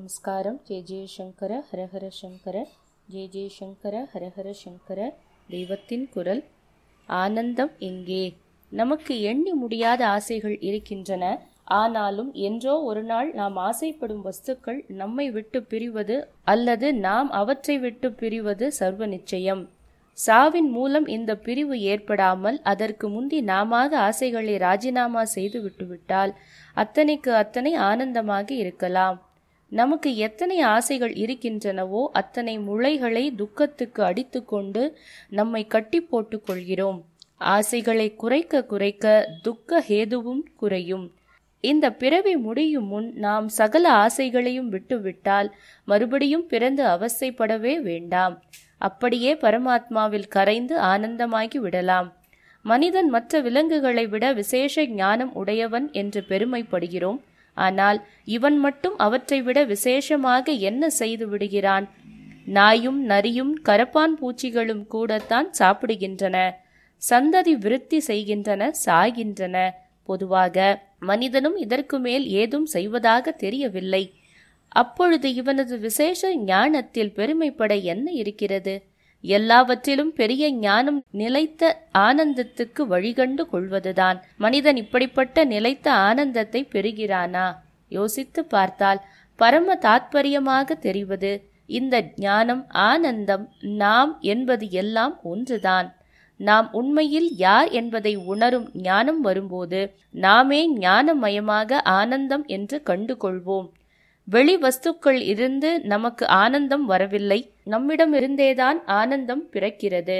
நமஸ்காரம் கே ஜே சங்கர ஹரஹர சங்கர ஜே ஜெயசங்கர ஹரஹர சங்கர தெய்வத்தின் குரல் ஆனந்தம் எங்கே நமக்கு எண்ணி முடியாத ஆசைகள் இருக்கின்றன ஆனாலும் என்றோ ஒரு நாள் நாம் ஆசைப்படும் வஸ்துக்கள் நம்மை விட்டு பிரிவது அல்லது நாம் அவற்றை விட்டு பிரிவது சர்வ நிச்சயம் சாவின் மூலம் இந்த பிரிவு ஏற்படாமல் அதற்கு முந்தி நாம ஆசைகளை ராஜினாமா செய்து விட்டுவிட்டால் அத்தனைக்கு அத்தனை ஆனந்தமாக இருக்கலாம் நமக்கு எத்தனை ஆசைகள் இருக்கின்றனவோ அத்தனை முளைகளை துக்கத்துக்கு அடித்துக்கொண்டு நம்மை கட்டி போட்டுக் கொள்கிறோம் ஆசைகளை குறைக்க குறைக்க துக்க ஹேதுவும் குறையும். இந்த பிறவி முடியும் முன் நாம் சகல ஆசைகளையும் விட்டுவிட்டால் மறுபடியும் பிறந்து அவசைப்படவே வேண்டாம். அப்படியே பரமாத்மாவில் கரைந்து ஆனந்தமாகி விடலாம். மனிதன் மற்ற விலங்குகளை விட விசேஷ ஞானம் உடையவன் என்று பெருமைப்படுகிறோம். ஆனால் இவன் மட்டும் அவற்றை விட விசேஷமாக என்ன செய்து விடுகிறான்? நாயும் நரியும் கரப்பான் பூச்சிகளும் கூடத்தான் சாப்பிடுகின்றன. சந்ததி விருத்தி செய்கின்றன சாகின்றன. பொதுவாக மனிதனும் இதற்கு மேல் ஏதும் செய்வதாக தெரியவில்லை. அப்பொழுது இவனது விசேஷ ஞானத்தில் பெருமைப்பட என்ன இருக்கிறது? எல்லாவற்றிலும் பெரிய ஞானம் நிலைத்த ஆனந்தத்துக்கு வழிகண்டு கொள்வதுதான். மனிதன் இப்படிப்பட்ட நிலைத்த ஆனந்தத்தை பெறுகிறானா? யோசித்து பார்த்தால் பரம தாத்பரியமாக தெரிவது இந்த ஞானம் ஆனந்தம் நாம் என்பது எல்லாம் ஒன்றுதான். நாம் உண்மையில் யார் என்பதை உணரும் ஞானம் வரும்போது நாமே ஞானமயமாக ஆனந்தம் என்று கண்டு கொள்வோம் வெளி வஸ்துக்கள் இருந்து நமக்கு ஆனந்தம் வரவில்லை. நம்மிடமிருந்தேதான் ஆனந்தம் பிறக்கிறது.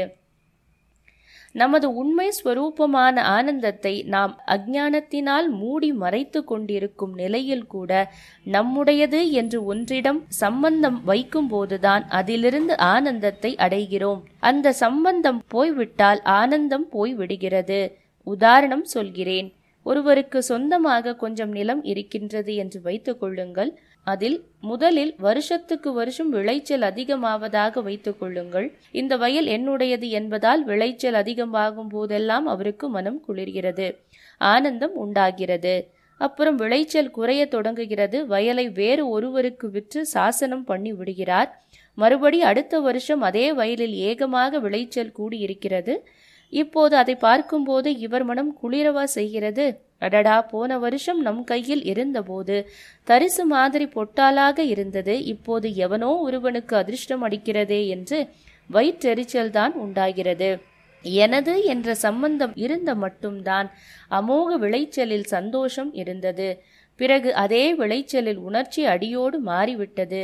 நமது உண்மை ஸ்வரூபமான ஆனந்தத்தை நாம் அஜானத்தினால் மூடி மறைத்து கொண்டிருக்கும் நிலையில் கூட நம்முடையது என்று ஒன்றிடம் சம்பந்தம் வைக்கும்போதுதான் அதிலிருந்து ஆனந்தத்தை அடைகிறோம். அந்த சம்பந்தம் போய்விட்டால் ஆனந்தம் போய்விடுகிறது. உதாரணம் சொல்கிறேன். ஒருவருக்கு சொந்தமாக கொஞ்சம் நிலம் இருக்கின்றது என்று வைத்துக் கொள்ளுங்கள். அதில் முதலில் வருஷத்துக்கு வருஷம் விளைச்சல் அதிகமாவதாக வைத்துக் கொள்ளுங்கள். இந்த வயல் என்னுடையது என்பதால் விளைச்சல் அதிகமாகும் போதெல்லாம் அவருக்கு மனம் குளிர்கிறது ஆனந்தம் உண்டாகிறது. அப்புறம் விளைச்சல் குறைய தொடங்குகிறது. வயலை வேறு ஒருவருக்கு விற்று சாசனம் பண்ணி விடுகிறார். மறுபடி அடுத்த வருஷம் அதே வயலில் ஏகமாக விளைச்சல் கூடியிருக்கிறது. இப்போது அதை பார்க்கும்போது இவர் மனம் குளிரவா செய்கிறது? அடடா போன வருஷம் நம் கையில் இருந்தபோது தரிசு மாதிரி பொட்டாலாக இருந்தது. இப்போது எவனோ ஒருவனுக்கு அதிர்ஷ்டம் அடிக்கிறதே என்று வயிற்றெரிச்சல் தான் உண்டாகிறது. எனது என்ற சம்பந்தம் இருந்த மட்டும்தான் அமோக விளைச்சலில் சந்தோஷம் இருந்தது. பிறகு அதே விளைச்சலில் உணர்ச்சி அடியோடு மாறிவிட்டது.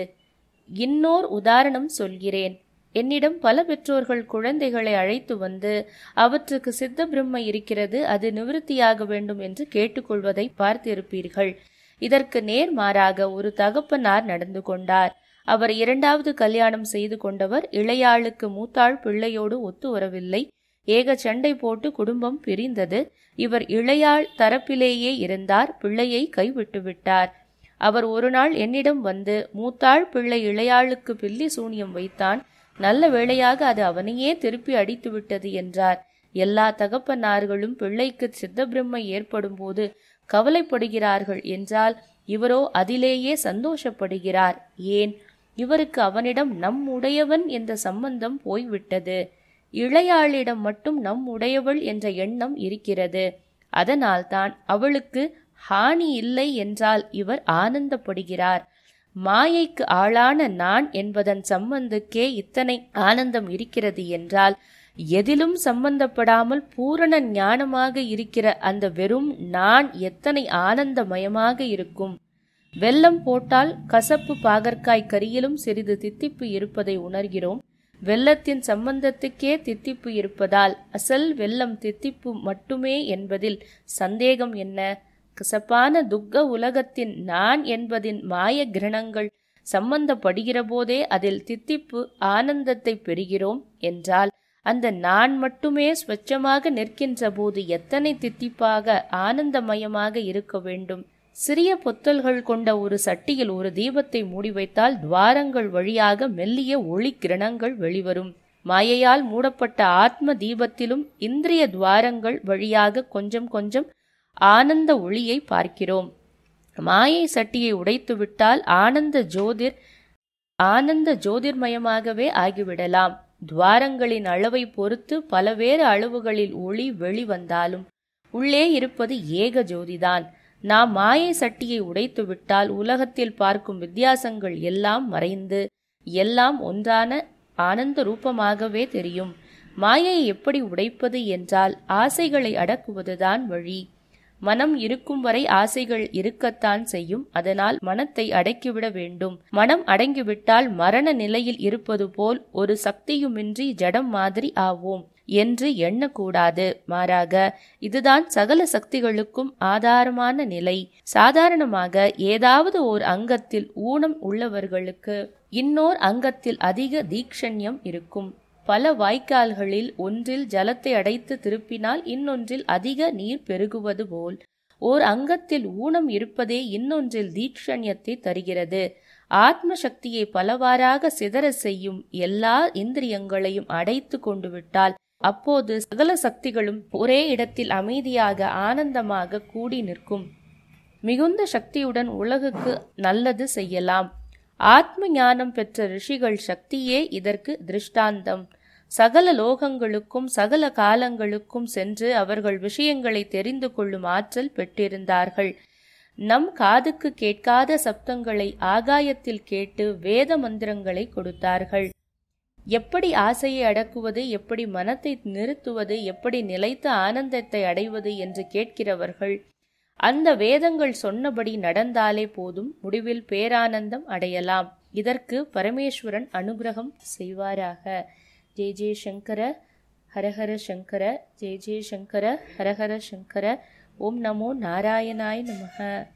இன்னோர் உதாரணம் சொல்கிறேன். என்னிடம் பல பெற்றோர்கள் குழந்தைகளை அழைத்து வந்து அவற்றுக்கு சித்த பிரம்மை இருக்கிறது அது நிவிருத்தியாக வேண்டும் என்று கேட்டுக்கொள்வதை பார்த்திருப்பீர்கள். இதற்கு நேர்மாறாக ஒரு தகப்பனார் நடந்து கொண்டார். அவர் இரண்டாவது கல்யாணம் செய்து கொண்டவர் இளையாளுக்கு மூத்தாள் பிள்ளையோடு ஒத்து வரவில்லை. ஏக சண்டை போட்டு குடும்பம் பிரிந்தது. இவர் இளையாள் தரப்பிலேயே இருந்தார் பிள்ளையை கைவிட்டு விட்டார். அவர் ஒரு நாள் என்னிடம் வந்து மூத்தாள் பிள்ளை இளையாளுக்கு பில்லி சூனியம் வைத்தான். நல்ல வேளையாக அது அவனையே திருப்பி அடித்து விட்டது என்றார். எல்லா தகப்பனார்களும் பிள்ளைக்கு சித்தபிரம்மை ஏற்படும் போது கவலைப்படுகிறார்கள் என்றால் இவரோ அதிலேயே சந்தோஷப்படுகிறார். ஏன்? இவருக்கு அவனிடம் நம் உடையவன் என்ற சம்பந்தம் போய்விட்டது. இளையாளிடம் மட்டும் நம் உடையவள் என்ற எண்ணம் இருக்கிறது. அதனால்தான் அவளுக்கு ஹானி இல்லை என்றால் இவர் ஆனந்தப்படுகிறார். மாயைக்கு ஆளான நான் என்பதன் சம்பந்துக்கே இத்தனை ஆனந்தம் இருக்கிறது என்றால் எதிலும் சம்பந்தப்படாமல் பூரண ஞானமாக இருக்கிற அந்த வெறும் நான் எத்தனை ஆனந்தமயமாக இருக்கும்? வெள்ளம் போட்டால் கசப்பு பாகற்காய் கரியிலும் சிறிது தித்திப்பு இருப்பதை உணர்கிறோம். வெள்ளத்தின் சம்பந்தத்துக்கே தித்திப்பு இருப்பதால் அசல் வெள்ளம் தித்திப்பு மட்டுமே என்பதில் சந்தேகம் என்ன? கசப்பான துக்க உலகத்தின் நான் என்பதின் மாய கிரணங்கள் சம்பந்தப்படுகிற போதே அதில் தித்திப்பு ஆனந்தத்தை பெறுகிறோம் என்றால் அந்த நான் மட்டுமே ஸ்வச்சமாக நிற்கின்ற போது எத்தனை தித்திப்பாக ஆனந்தமயமாக இருக்க வேண்டும்? சிறிய பொத்தல்கள் கொண்ட ஒரு சட்டியில் ஒரு தீபத்தை மூடி வைத்தால் துவாரங்கள் வழியாக மெல்லிய ஒளி கிரணங்கள் வெளிவரும். மாயையால் மூடப்பட்ட ஆத்ம தீபத்திலும் இந்திரிய துவாரங்கள் வழியாக கொஞ்சம் கொஞ்சம் ஆனந்த ஒளியை பார்க்கிறோம். மாயை சட்டியை உடைத்துவிட்டால் ஆனந்த ஜோதிர் ஆனந்த ஜோதிர்மயமாகவே ஆகிவிடலாம். துவாரங்களின் அளவை பொறுத்து பலவேறு அளவுகளில் ஒளி வெளிவந்தாலும் உள்ளே இருப்பது ஏக ஜோதிதான். நாம் மாயை சட்டியை உடைத்துவிட்டால் உலகத்தில் பார்க்கும் வித்தியாசங்கள் எல்லாம் மறைந்து எல்லாம் ஒன்றான ஆனந்த ரூபமாகவே தெரியும். மாயை எப்படி உடைப்பது என்றால் ஆசைகளை அடக்குவதுதான் வழி. மனம் இருக்கும் வரை ஆசைகள் இருக்கத்தான் செய்யும். அதனால் மனத்தை அடக்கிவிட வேண்டும். மனம் அடங்கிவிட்டால் மரண நிலையில் இருப்பது போல் ஒரு சக்தியுமின்றி ஜடம் மாதிரி ஆவோம் என்று எண்ணக்கூடாது. மாறாக இதுதான் சகல சக்திகளுக்கும் ஆதாரமான நிலை. சாதாரணமாக ஏதாவது ஓர் அங்கத்தில் ஊனம் உள்ளவர்களுக்கு இன்னோர் அங்கத்தில் அதிக தீக்ஷண்யம் இருக்கும். பல வாய்க்கால்களில் ஒன்றில் ஜலத்தை அடைத்து திருப்பினால் இன்னொன்றில் அதிக நீர் பெருகுவது போல். ஓர் அங்கத்தில் ஊனம் இருப்பதே இன்னொன்றில் தீட்சண்யத்தை தருகிறது. ஆத்ம சக்தியை பலவாறாக சிதற செய்யும் எல்லா இந்திரியங்களையும் அடைத்து கொண்டு விட்டால் அப்போது சகல சக்திகளும் ஒரே இடத்தில் அமைதியாக ஆனந்தமாக கூடி நிற்கும். மிகுந்த சக்தியுடன் உலகுக்கு நல்லது செய்யலாம். ஆத்ம ஞானம் பெற்ற ரிஷிகள் சக்தியே இதற்கு திருஷ்டாந்தம். சகல லோகங்களுக்கும் சகல காலங்களுக்கும் சென்று அவர்கள் விஷயங்களை தெரிந்து கொள்ளும் ஆற்றல் பெற்றிருந்தார்கள். நம் காதுக்கு கேட்காத சப்தங்களை ஆகாயத்தில் கேட்டு வேத மந்திரங்களை கொடுத்தார்கள். எப்படி ஆசையை அடக்குவது எப்படி மனத்தை நிறுத்துவது எப்படி நிலைத்த ஆனந்தத்தை அடைவது என்று கேட்கிறவர்கள் அந்த வேதங்கள் சொன்னபடி நடந்தாலே போதும் முடிவில் பேரானந்தம் அடையலாம். இதற்கு பரமேஸ்வரன் அனுகிரகம் செய்வாராக. ஜெய் ஜெய் சங்கர ஹரஹர சங்கர ஜெய் ஜெய் சங்கர ஹரஹர சங்கர ஓம் நமோ நாராயணாய் நமக.